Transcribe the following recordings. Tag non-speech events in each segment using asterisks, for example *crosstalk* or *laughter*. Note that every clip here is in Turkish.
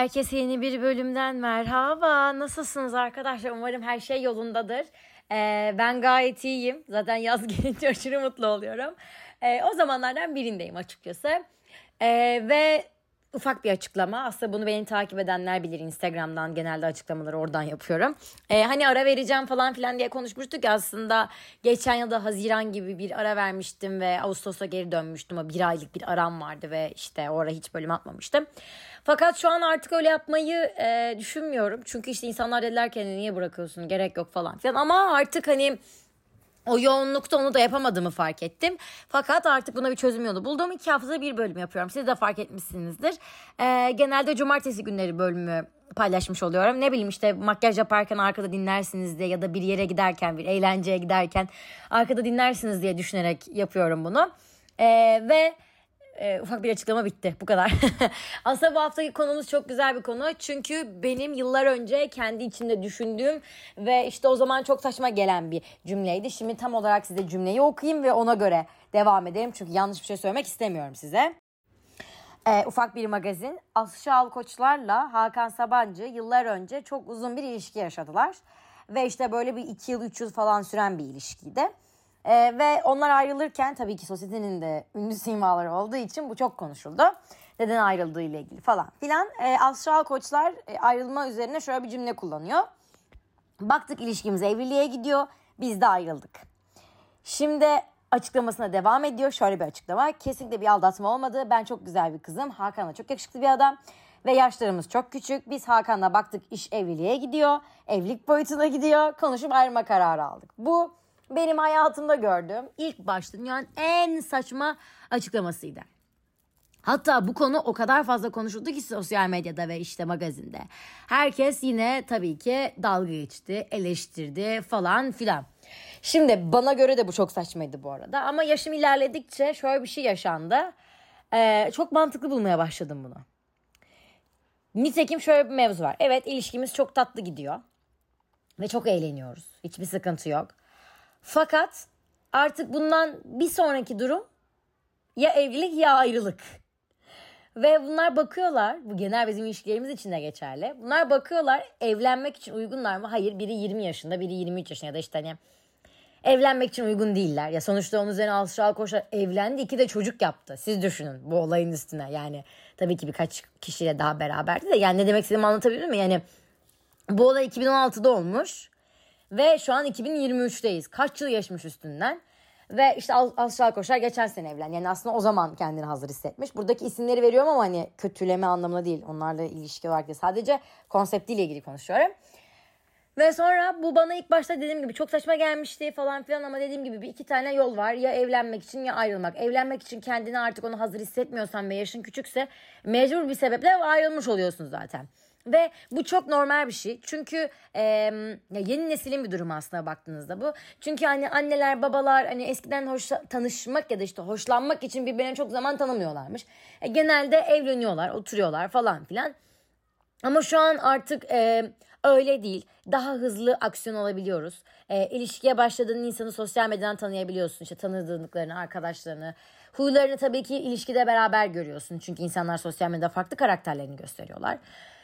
Herkese yeni bir bölümden merhaba. Nasılsınız arkadaşlar? Umarım her şey yolundadır. Ee, ben gayet iyiyim. Zaten yaz *laughs* gelince aşırı mutlu oluyorum. Ee, o zamanlardan birindeyim açıkçası. Ee, ve ufak bir açıklama. Aslında bunu beni takip edenler bilir. Instagram'dan genelde açıklamaları oradan yapıyorum. Ee, hani ara vereceğim falan filan diye konuşmuştuk aslında geçen yılda Haziran gibi bir ara vermiştim ve Ağustos'a geri dönmüştüm. O bir aylık bir aram vardı ve işte orada hiç bölüm atmamıştım. Fakat şu an artık öyle yapmayı e, düşünmüyorum. Çünkü işte insanlar dediler ki hani niye bırakıyorsun gerek yok falan filan. Ama artık hani o yoğunlukta onu da yapamadığımı fark ettim. Fakat artık buna bir çözüm yolu buldum. İki haftada bir bölüm yapıyorum. Siz de fark etmişsinizdir. Ee, genelde cumartesi günleri bölümü paylaşmış oluyorum. Ne bileyim işte makyaj yaparken arkada dinlersiniz diye ya da bir yere giderken bir eğlenceye giderken arkada dinlersiniz diye düşünerek yapıyorum bunu. Ee, ve e, ufak bir açıklama bitti. Bu kadar. *laughs* Aslında bu haftaki konumuz çok güzel bir konu. Çünkü benim yıllar önce kendi içinde düşündüğüm ve işte o zaman çok saçma gelen bir cümleydi. Şimdi tam olarak size cümleyi okuyayım ve ona göre devam edelim. Çünkü yanlış bir şey söylemek istemiyorum size. E, ufak bir magazin. Aslı Koçlarla Hakan Sabancı yıllar önce çok uzun bir ilişki yaşadılar. Ve işte böyle bir iki yıl üç yıl falan süren bir ilişkiydi. E, ve onlar ayrılırken tabii ki sosyetenin de ünlü *laughs* simaları olduğu için bu çok konuşuldu. Neden ayrıldığı ile ilgili falan filan. E, astral koçlar e, ayrılma üzerine şöyle bir cümle kullanıyor. Baktık ilişkimiz evliliğe gidiyor. Biz de ayrıldık. Şimdi açıklamasına devam ediyor. Şöyle bir açıklama. Kesinlikle bir aldatma olmadı. Ben çok güzel bir kızım. Hakan da çok yakışıklı bir adam. Ve yaşlarımız çok küçük. Biz Hakan'la baktık iş evliliğe gidiyor. Evlilik boyutuna gidiyor. Konuşup ayrılma kararı aldık. Bu benim hayatımda gördüğüm ilk başta dünyanın en saçma açıklamasıydı. Hatta bu konu o kadar fazla konuşuldu ki sosyal medyada ve işte magazinde. Herkes yine tabii ki dalga geçti, eleştirdi falan filan. Şimdi bana göre de bu çok saçmaydı bu arada. Ama yaşım ilerledikçe şöyle bir şey yaşandı. Ee, çok mantıklı bulmaya başladım bunu. Nitekim şöyle bir mevzu var. Evet ilişkimiz çok tatlı gidiyor. Ve çok eğleniyoruz. Hiçbir sıkıntı yok. Fakat artık bundan bir sonraki durum ya evlilik ya ayrılık. Ve bunlar bakıyorlar, bu genel bizim ilişkilerimiz için de geçerli. Bunlar bakıyorlar evlenmek için uygunlar mı? Hayır biri 20 yaşında, biri 23 yaşında ya da işte hani evlenmek için uygun değiller. Ya sonuçta onun üzerine Alşal Koçlar evlendi. iki de çocuk yaptı. Siz düşünün bu olayın üstüne. Yani tabii ki birkaç kişiyle daha beraberdi de. Yani ne demek istediğimi anlatabilir mi? Yani bu olay 2016'da olmuş. Ve şu an 2023'teyiz. Kaç yıl geçmiş üstünden. Ve işte Alşal Koşar geçen sene evlen. Yani aslında o zaman kendini hazır hissetmiş. Buradaki isimleri veriyorum ama hani kötüleme anlamına değil. Onlarla ilişki olarak değil. Sadece konseptiyle ilgili konuşuyorum. Ve sonra bu bana ilk başta dediğim gibi çok saçma gelmişti falan filan ama dediğim gibi bir iki tane yol var. Ya evlenmek için ya ayrılmak. Evlenmek için kendini artık onu hazır hissetmiyorsan ve yaşın küçükse mecbur bir sebeple ayrılmış oluyorsun zaten. Ve bu çok normal bir şey. Çünkü e, yeni neslin bir durumu aslında baktığınızda bu. Çünkü hani anneler babalar hani eskiden hoş, tanışmak ya da işte hoşlanmak için birbirine çok zaman tanımıyorlarmış. E, genelde evleniyorlar, oturuyorlar falan filan. Ama şu an artık e, öyle değil. Daha hızlı aksiyon alabiliyoruz. E, ilişkiye başladığın insanı sosyal medyadan tanıyabiliyorsun. İşte tanıdıklarını, arkadaşlarını. Huylarını tabii ki ilişkide beraber görüyorsun. Çünkü insanlar sosyal medyada farklı karakterlerini gösteriyorlar.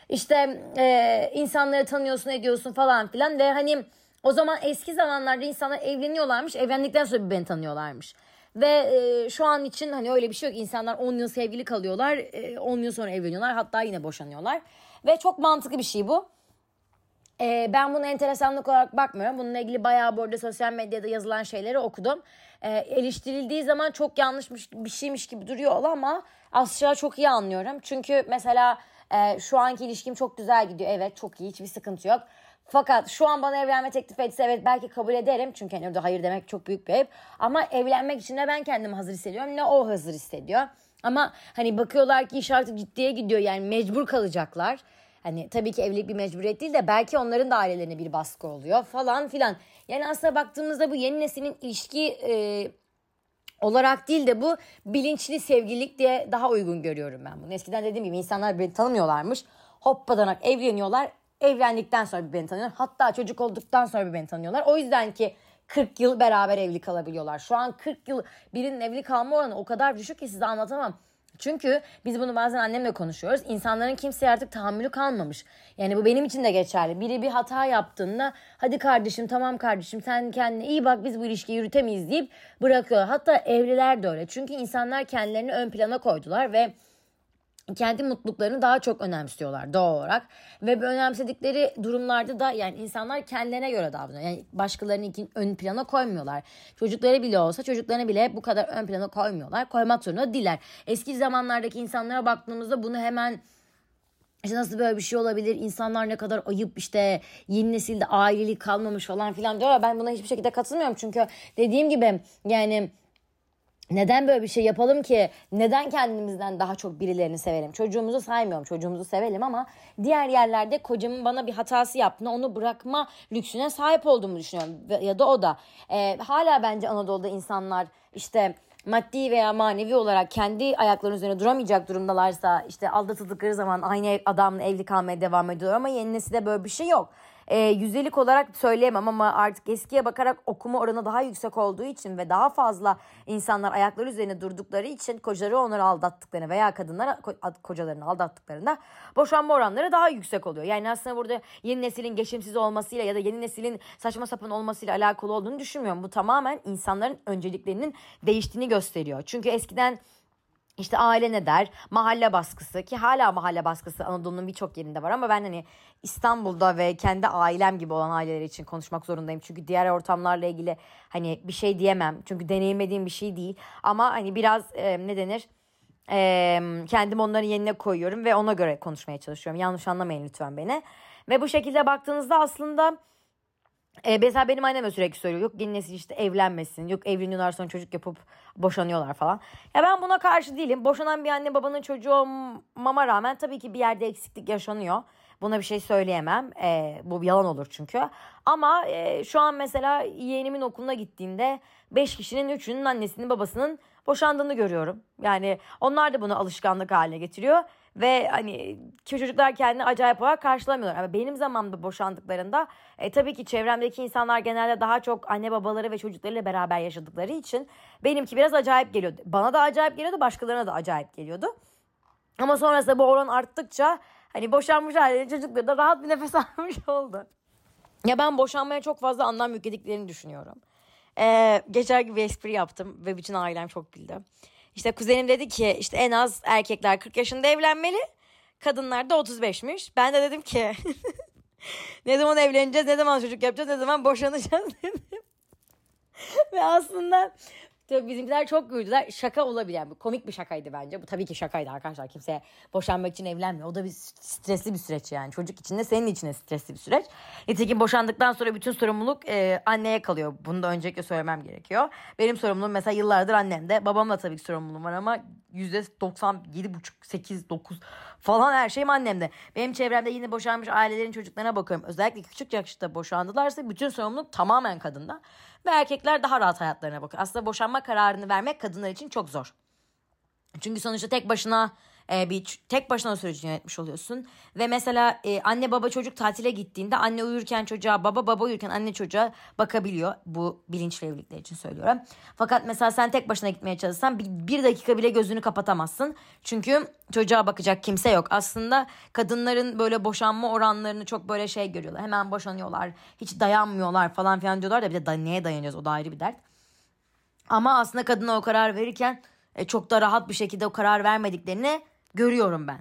İşte e, insanları tanıyorsun ediyorsun falan filan ve hani o zaman eski zamanlarda insanlar evleniyorlarmış evlendikten sonra birbirini tanıyorlarmış. Ve e, şu an için hani öyle bir şey yok. İnsanlar 10 yıl sevgili kalıyorlar. E, 10 yıl sonra evleniyorlar. Hatta yine boşanıyorlar. Ve çok mantıklı bir şey bu. E, ben bunu enteresanlık olarak bakmıyorum. Bununla ilgili bayağı bu arada sosyal medyada yazılan şeyleri okudum. E, eleştirildiği zaman çok yanlışmış bir şeymiş gibi duruyor ama aslında çok iyi anlıyorum. Çünkü mesela e, şu anki ilişkim çok güzel gidiyor. Evet çok iyi hiçbir sıkıntı yok. Fakat şu an bana evlenme teklif etse evet belki kabul ederim. Çünkü hani orada hayır demek çok büyük bir ayıp. Ama evlenmek için de ben kendimi hazır hissediyorum ne o hazır hissediyor. Ama hani bakıyorlar ki iş artık ciddiye gidiyor yani mecbur kalacaklar. Hani tabii ki evlilik bir mecburiyet değil de belki onların da ailelerine bir baskı oluyor falan filan. Yani aslında baktığımızda bu yeni neslin ilişki e, olarak değil de bu bilinçli sevgililik diye daha uygun görüyorum ben bunu. Eskiden dediğim gibi insanlar beni tanımıyorlarmış. Hoppadanak evleniyorlar. Evlendikten sonra bir beni tanıyorlar. Hatta çocuk olduktan sonra bir beni tanıyorlar. O yüzden ki 40 yıl beraber evli kalabiliyorlar. Şu an 40 yıl birinin evli kalma oranı o kadar düşük ki size anlatamam. Çünkü biz bunu bazen annemle konuşuyoruz. İnsanların kimseye artık tahammülü kalmamış. Yani bu benim için de geçerli. Biri bir hata yaptığında hadi kardeşim tamam kardeşim sen kendine iyi bak biz bu ilişkiyi yürütemeyiz deyip bırakıyor. Hatta evliler de öyle. Çünkü insanlar kendilerini ön plana koydular ve kendi mutluluklarını daha çok önemsiyorlar doğal olarak. Ve önemsedikleri durumlarda da yani insanlar kendilerine göre davranıyor. Yani başkalarını ön plana koymuyorlar. Çocukları bile olsa çocuklarını bile bu kadar ön plana koymuyorlar. Koymak zorunda değiller. Eski zamanlardaki insanlara baktığımızda bunu hemen işte nasıl böyle bir şey olabilir? İnsanlar ne kadar ayıp işte yeni nesilde ailelik kalmamış falan filan diyor. Ben buna hiçbir şekilde katılmıyorum. Çünkü dediğim gibi yani neden böyle bir şey yapalım ki? Neden kendimizden daha çok birilerini sevelim? Çocuğumuzu saymıyorum. Çocuğumuzu sevelim ama diğer yerlerde kocamın bana bir hatası yaptığında onu bırakma lüksüne sahip olduğumu düşünüyorum. Ya da o da. Ee, hala bence Anadolu'da insanlar işte maddi veya manevi olarak kendi ayaklarının üzerine duramayacak durumdalarsa işte aldatıldıkları zaman aynı adamla evli kalmaya devam ediyor ama yeni nesilde böyle bir şey yok e, yüzdelik olarak söyleyemem ama artık eskiye bakarak okuma oranı daha yüksek olduğu için ve daha fazla insanlar ayakları üzerine durdukları için kocaları onları aldattıklarını veya kadınlar kocalarını aldattıklarında boşanma oranları daha yüksek oluyor. Yani aslında burada yeni neslin geçimsiz olmasıyla ya da yeni neslin saçma sapan olmasıyla alakalı olduğunu düşünmüyorum. Bu tamamen insanların önceliklerinin değiştiğini gösteriyor. Çünkü eskiden işte aile ne der? Mahalle baskısı ki hala mahalle baskısı Anadolu'nun birçok yerinde var ama ben hani İstanbul'da ve kendi ailem gibi olan aileler için konuşmak zorundayım. Çünkü diğer ortamlarla ilgili hani bir şey diyemem. Çünkü deneyimlediğim bir şey değil. Ama hani biraz e, ne denir? E, kendimi onların yerine koyuyorum ve ona göre konuşmaya çalışıyorum. Yanlış anlamayın lütfen beni. Ve bu şekilde baktığınızda aslında e, mesela benim annem sürekli söylüyor. Yok yeni işte evlenmesin. Yok evleniyorlar sonra çocuk yapıp boşanıyorlar falan. Ya ben buna karşı değilim. Boşanan bir anne babanın çocuğu olmama rağmen tabii ki bir yerde eksiklik yaşanıyor. Buna bir şey söyleyemem. E, bu yalan olur çünkü. Ama e, şu an mesela yeğenimin okuluna gittiğimde 5 kişinin 3'ünün annesinin babasının boşandığını görüyorum. Yani onlar da bunu alışkanlık haline getiriyor. Ve hani çocuklar kendini acayip olarak karşılamıyorlar. Ama benim zamanımda boşandıklarında e, tabii ki çevremdeki insanlar genelde daha çok anne babaları ve çocuklarıyla beraber yaşadıkları için benimki biraz acayip geliyordu. Bana da acayip geliyordu başkalarına da acayip geliyordu. Ama sonrasında bu oran arttıkça hani boşanmış ailenin çocukları da rahat bir nefes *laughs* almış oldu. Ya ben boşanmaya çok fazla anlam yüklediklerini düşünüyorum. Ee, geçer gibi espri yaptım ve bütün ailem çok güldü. İşte kuzenim dedi ki işte en az erkekler 40 yaşında evlenmeli. Kadınlar da 35'miş. Ben de dedim ki *laughs* ne zaman evleneceğiz, ne zaman çocuk yapacağız, ne zaman boşanacağız *laughs* dedim. Ve aslında Tabii bizimkiler çok güldüler. Şaka olabilir. Yani komik bir şakaydı bence. Bu tabii ki şakaydı arkadaşlar. Kimse boşanmak için evlenmiyor. O da bir stresli bir süreç yani. Çocuk için de senin için de stresli bir süreç. Nitekim boşandıktan sonra bütün sorumluluk e, anneye kalıyor. Bunu da öncelikle söylemem gerekiyor. Benim sorumluluğum mesela yıllardır annemde. Babamla tabii ki sorumluluğum var ama %97,5, 8, 9 falan her şeyim annemde. Benim çevremde yine boşanmış ailelerin çocuklarına bakıyorum. Özellikle küçük yaşta boşandılarsa bütün sorumluluk tamamen kadında. Ve erkekler daha rahat hayatlarına bakıyor. Aslında boşanma kararını vermek kadınlar için çok zor. Çünkü sonuçta tek başına e, bir tek başına o süreci yönetmiş oluyorsun. Ve mesela e, anne baba çocuk tatile gittiğinde anne uyurken çocuğa baba baba uyurken anne çocuğa bakabiliyor. Bu bilinçli evlilikler için söylüyorum. Fakat mesela sen tek başına gitmeye çalışsan bir, bir dakika bile gözünü kapatamazsın. Çünkü çocuğa bakacak kimse yok. Aslında kadınların böyle boşanma oranlarını çok böyle şey görüyorlar. Hemen boşanıyorlar. Hiç dayanmıyorlar falan filan diyorlar da bir de da, neye dayanıyoruz o da ayrı bir dert. Ama aslında kadına o karar verirken e, çok da rahat bir şekilde o karar vermediklerini görüyorum ben.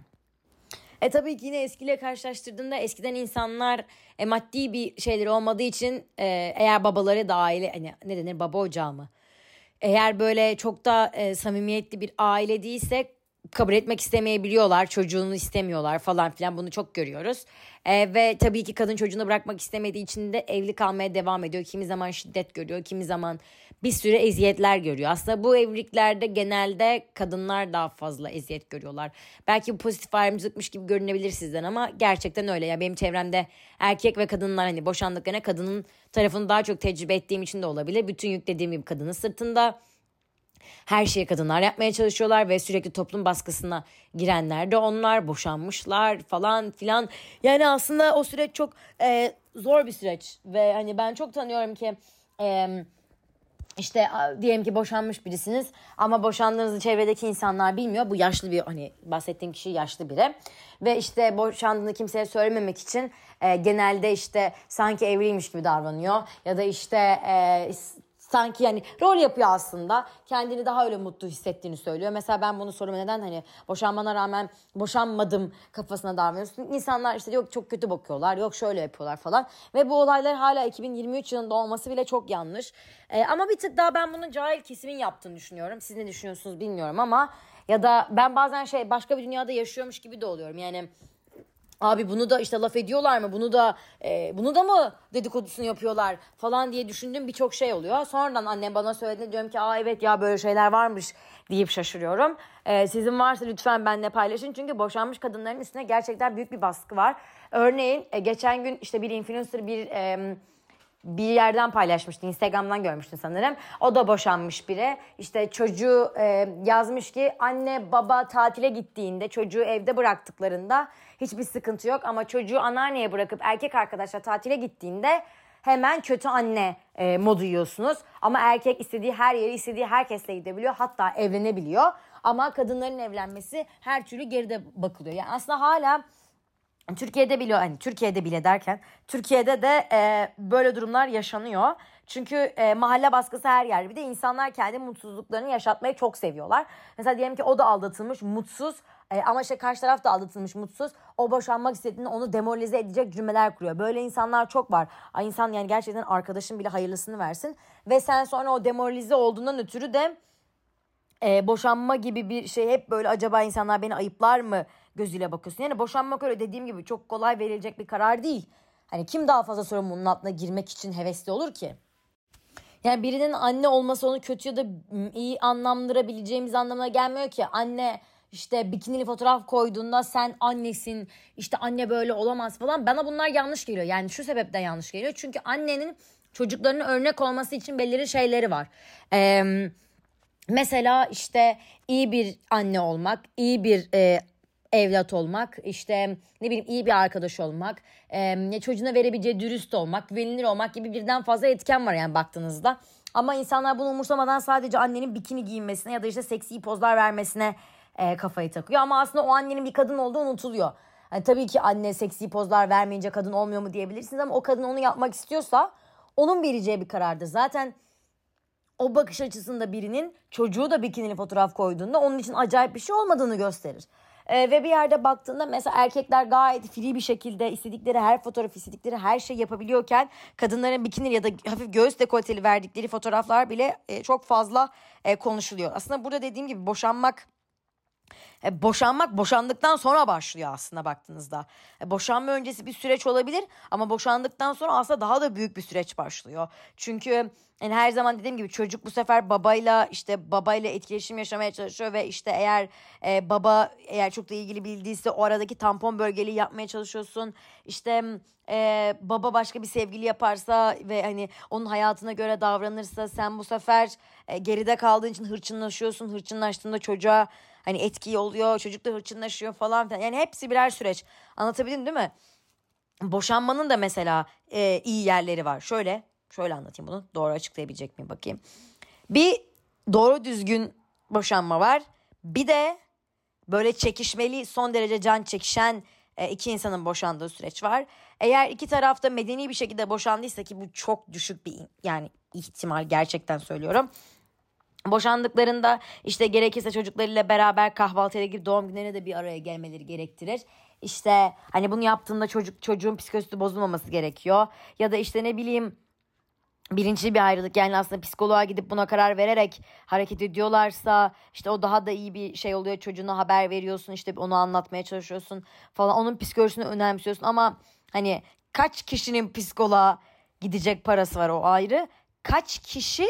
E tabii ki yine eskiyle karşılaştırdığında eskiden insanlar e, maddi bir şeyleri olmadığı için e, eğer babaları da aile hani ne denir baba ocağı mı? Eğer böyle çok da e, samimiyetli bir aile değilse kabul etmek istemeyebiliyorlar. Çocuğunu istemiyorlar falan filan bunu çok görüyoruz. E, ve tabii ki kadın çocuğunu bırakmak istemediği için de evli kalmaya devam ediyor. Kimi zaman şiddet görüyor, kimi zaman bir sürü eziyetler görüyor. Aslında bu evliliklerde genelde kadınlar daha fazla eziyet görüyorlar. Belki bu pozitif ayrımcılıkmış gibi görünebilir sizden ama gerçekten öyle. Ya benim çevremde erkek ve kadınlar hani boşandıklarına kadının tarafını daha çok tecrübe ettiğim için de olabilir. Bütün yük dediğim gibi kadının sırtında her şeyi kadınlar yapmaya çalışıyorlar ve sürekli toplum baskısına girenler de onlar boşanmışlar falan filan. Yani aslında o süreç çok e, zor bir süreç ve hani ben çok tanıyorum ki e, işte diyelim ki boşanmış birisiniz ama boşandığınızı çevredeki insanlar bilmiyor. Bu yaşlı bir hani bahsettiğim kişi yaşlı biri. Ve işte boşandığını kimseye söylememek için e, genelde işte sanki evliymiş gibi davranıyor. Ya da işte e, sanki yani rol yapıyor aslında. Kendini daha öyle mutlu hissettiğini söylüyor. Mesela ben bunu soruma neden hani boşanmana rağmen boşanmadım kafasına davranıyorsun. İnsanlar işte yok çok kötü bakıyorlar, yok şöyle yapıyorlar falan. Ve bu olaylar hala 2023 yılında olması bile çok yanlış. Ee, ama bir tık daha ben bunun cahil kesimin yaptığını düşünüyorum. Siz ne düşünüyorsunuz bilmiyorum ama ya da ben bazen şey başka bir dünyada yaşıyormuş gibi de oluyorum. Yani Abi bunu da işte laf ediyorlar mı? Bunu da e, bunu da mı dedikodusunu yapıyorlar falan diye düşündüğüm birçok şey oluyor. Sonradan annem bana söyledi diyorum ki aa evet ya böyle şeyler varmış deyip şaşırıyorum. E, sizin varsa lütfen benimle paylaşın. Çünkü boşanmış kadınların üstüne gerçekten büyük bir baskı var. Örneğin e, geçen gün işte bir influencer bir... E, bir yerden paylaşmıştı. Instagram'dan görmüştün sanırım. O da boşanmış biri. İşte çocuğu e, yazmış ki anne baba tatile gittiğinde çocuğu evde bıraktıklarında hiçbir sıkıntı yok. Ama çocuğu anneanneye bırakıp erkek arkadaşla tatile gittiğinde hemen kötü anne e, modu yiyorsunuz. Ama erkek istediği her yeri istediği herkesle gidebiliyor. Hatta evlenebiliyor. Ama kadınların evlenmesi her türlü geride bakılıyor. Yani aslında hala Türkiye'de bile hani Türkiye'de bile derken Türkiye'de de e, böyle durumlar yaşanıyor. Çünkü e, mahalle baskısı her yer. Bir de insanlar kendi mutsuzluklarını yaşatmayı çok seviyorlar. Mesela diyelim ki o da aldatılmış, mutsuz e, ama işte karşı taraf da aldatılmış, mutsuz. O boşanmak istediğinde onu demoralize edecek cümleler kuruyor. Böyle insanlar çok var. Ay insan yani gerçekten arkadaşın bile hayırlısını versin. Ve sen sonra o demoralize olduğundan ötürü de e, boşanma gibi bir şey hep böyle acaba insanlar beni ayıplar mı gözüyle bakıyorsun. Yani boşanmak öyle dediğim gibi çok kolay verilecek bir karar değil. Hani kim daha fazla sorumluluğun altına girmek için hevesli olur ki? Yani birinin anne olması onu kötü ya da iyi anlamlandırabileceğimiz anlamına gelmiyor ki. Anne işte bikinili fotoğraf koyduğunda sen annesin işte anne böyle olamaz falan. Bana bunlar yanlış geliyor. Yani şu sebepten yanlış geliyor. Çünkü annenin çocuklarının örnek olması için belirli şeyleri var. Eee Mesela işte iyi bir anne olmak, iyi bir e, evlat olmak, işte ne bileyim iyi bir arkadaş olmak, e, çocuğuna verebileceği dürüst olmak, güvenilir olmak gibi birden fazla etken var yani baktığınızda. Ama insanlar bunu umursamadan sadece annenin bikini giyinmesine ya da işte seksi pozlar vermesine e, kafayı takıyor. Ama aslında o annenin bir kadın olduğu unutuluyor. Yani tabii ki anne seksi pozlar vermeyince kadın olmuyor mu diyebilirsiniz ama o kadın onu yapmak istiyorsa onun vereceği bir karardır. Zaten o bakış açısında birinin çocuğu da bikinili fotoğraf koyduğunda onun için acayip bir şey olmadığını gösterir. Ee, ve bir yerde baktığında mesela erkekler gayet free bir şekilde istedikleri her fotoğraf istedikleri her şey yapabiliyorken kadınların bikini ya da hafif göğüs dekolteli verdikleri fotoğraflar bile e, çok fazla e, konuşuluyor. Aslında burada dediğim gibi boşanmak e, boşanmak boşandıktan sonra başlıyor aslında baktığınızda. E, boşanma öncesi bir süreç olabilir ama boşandıktan sonra aslında daha da büyük bir süreç başlıyor. Çünkü yani her zaman dediğim gibi çocuk bu sefer babayla işte babayla etkileşim yaşamaya çalışıyor ve işte eğer e, baba eğer çok da ilgili bildiyse o aradaki tampon bölgeliği yapmaya çalışıyorsun. İşte e, baba başka bir sevgili yaparsa ve hani onun hayatına göre davranırsa sen bu sefer e, geride kaldığın için hırçınlaşıyorsun. Hırçınlaştığında çocuğa hani etki oluyor. Çocuk da hırçınlaşıyor falan filan. Yani hepsi birer süreç. Anlatabildim değil mi? Boşanmanın da mesela e, iyi yerleri var. Şöyle Şöyle anlatayım bunu. Doğru açıklayabilecek miyim bakayım. Bir doğru düzgün boşanma var. Bir de böyle çekişmeli son derece can çekişen e, iki insanın boşandığı süreç var. Eğer iki tarafta medeni bir şekilde boşandıysa ki bu çok düşük bir yani ihtimal gerçekten söylüyorum. Boşandıklarında işte gerekirse çocuklarıyla beraber kahvaltıya gidip doğum günlerine de bir araya gelmeleri gerektirir. İşte hani bunu yaptığında çocuk çocuğun psikolojisi bozulmaması gerekiyor. Ya da işte ne bileyim bilinçli bir ayrılık. Yani aslında psikoloğa gidip buna karar vererek hareket ediyorlarsa işte o daha da iyi bir şey oluyor. Çocuğuna haber veriyorsun işte onu anlatmaya çalışıyorsun falan. Onun psikolojisini önemsiyorsun. Ama hani kaç kişinin psikoloğa gidecek parası var o ayrı? Kaç kişi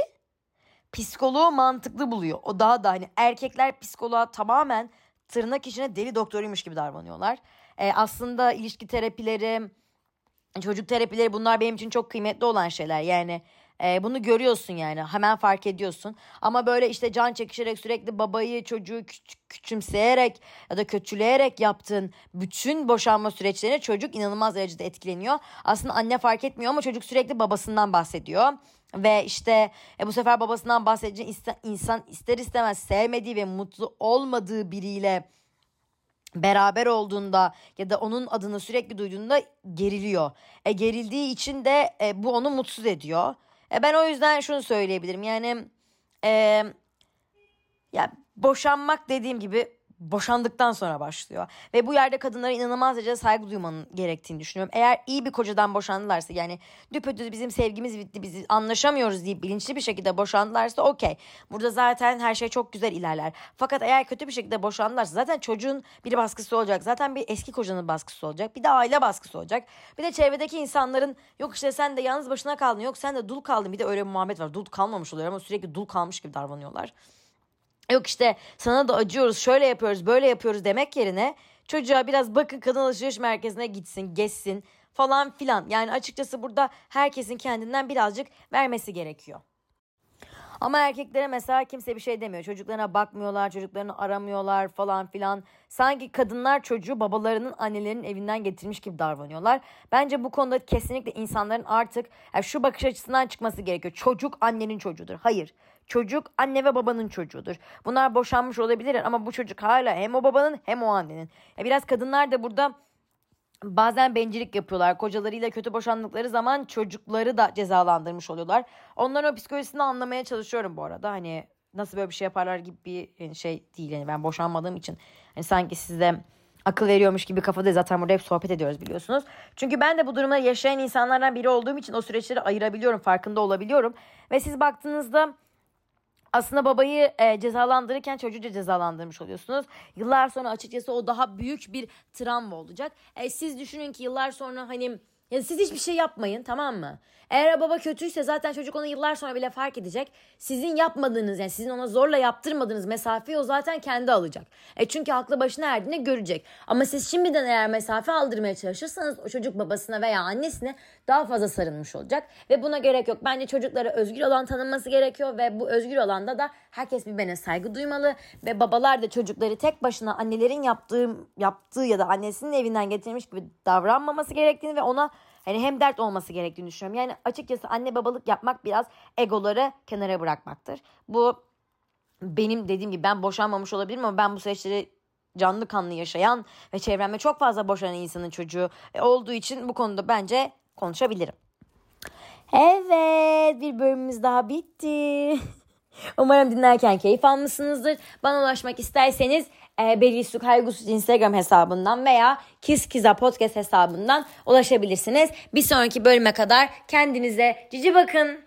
psikoloğu mantıklı buluyor o daha da hani erkekler psikoloğa tamamen tırnak içine deli doktoruymuş gibi davranıyorlar ee, aslında ilişki terapileri çocuk terapileri bunlar benim için çok kıymetli olan şeyler. Yani E, bunu görüyorsun yani hemen fark ediyorsun. Ama böyle işte can çekişerek sürekli babayı çocuğu küç- küçümseyerek ya da kötüleyerek yaptığın bütün boşanma süreçlerine çocuk inanılmaz derecede etkileniyor. Aslında anne fark etmiyor ama çocuk sürekli babasından bahsediyor. Ve işte e, bu sefer babasından bahsedince insan ister istemez sevmediği ve mutlu olmadığı biriyle beraber olduğunda ya da onun adını sürekli duyduğunda geriliyor. E gerildiği için de e, bu onu mutsuz ediyor. E ben o yüzden şunu söyleyebilirim. Yani e, ya boşanmak dediğim gibi boşandıktan sonra başlıyor. Ve bu yerde kadınlara inanılmaz derecede saygı duymanın gerektiğini düşünüyorum. Eğer iyi bir kocadan boşandılarsa yani düpedüz bizim sevgimiz bitti biz anlaşamıyoruz deyip bilinçli bir şekilde boşandılarsa okey. Burada zaten her şey çok güzel ilerler. Fakat eğer kötü bir şekilde boşandılarsa zaten çocuğun bir baskısı olacak. Zaten bir eski kocanın baskısı olacak. Bir de aile baskısı olacak. Bir de çevredeki insanların yok işte sen de yalnız başına kaldın yok sen de dul kaldın. Bir de öyle bir muhabbet var. Dul kalmamış oluyor ama sürekli dul kalmış gibi davranıyorlar. Yok işte sana da acıyoruz şöyle yapıyoruz böyle yapıyoruz demek yerine çocuğa biraz bakın kadın alışveriş merkezine gitsin gezsin falan filan. Yani açıkçası burada herkesin kendinden birazcık vermesi gerekiyor. Ama erkeklere mesela kimse bir şey demiyor. Çocuklarına bakmıyorlar, çocuklarını aramıyorlar falan filan. Sanki kadınlar çocuğu babalarının, annelerinin evinden getirmiş gibi davranıyorlar. Bence bu konuda kesinlikle insanların artık yani şu bakış açısından çıkması gerekiyor. Çocuk annenin çocuğudur. Hayır. Çocuk anne ve babanın çocuğudur. Bunlar boşanmış olabilirler ama bu çocuk hala hem o babanın hem o annenin. Ya biraz kadınlar da burada bazen bencillik yapıyorlar. Kocalarıyla kötü boşandıkları zaman çocukları da cezalandırmış oluyorlar. Onların o psikolojisini anlamaya çalışıyorum bu arada. Hani nasıl böyle bir şey yaparlar gibi bir şey değil. Yani ben boşanmadığım için hani sanki size akıl veriyormuş gibi kafada zaten burada hep sohbet ediyoruz biliyorsunuz. Çünkü ben de bu duruma yaşayan insanlardan biri olduğum için o süreçleri ayırabiliyorum, farkında olabiliyorum. Ve siz baktığınızda aslında babayı e, cezalandırırken çocuğu da cezalandırmış oluyorsunuz. Yıllar sonra açıkçası o daha büyük bir travma olacak. E, siz düşünün ki yıllar sonra hani yani siz hiçbir şey yapmayın tamam mı? Eğer baba kötüyse zaten çocuk onu yıllar sonra bile fark edecek. Sizin yapmadığınız yani sizin ona zorla yaptırmadığınız mesafeyi o zaten kendi alacak. E çünkü aklı başına erdiğinde görecek. Ama siz şimdiden eğer mesafe aldırmaya çalışırsanız o çocuk babasına veya annesine daha fazla sarılmış olacak. Ve buna gerek yok. Bence çocuklara özgür olan tanınması gerekiyor ve bu özgür alanda da herkes birbirine saygı duymalı ve babalar da çocukları tek başına annelerin yaptığı yaptığı ya da annesinin evinden getirmiş gibi davranmaması gerektiğini ve ona Hani hem dert olması gerektiğini düşünüyorum. Yani açıkçası anne babalık yapmak biraz egoları kenara bırakmaktır. Bu benim dediğim gibi ben boşanmamış olabilirim ama ben bu süreçleri canlı kanlı yaşayan ve çevremde çok fazla boşanan insanın çocuğu e, olduğu için bu konuda bence konuşabilirim. Evet bir bölümümüz daha bitti. *laughs* Umarım dinlerken keyif almışsınızdır. Bana ulaşmak isterseniz e, Belisu Kaygusuz Instagram hesabından veya Kiz Kiza Podcast hesabından ulaşabilirsiniz. Bir sonraki bölüme kadar kendinize cici bakın.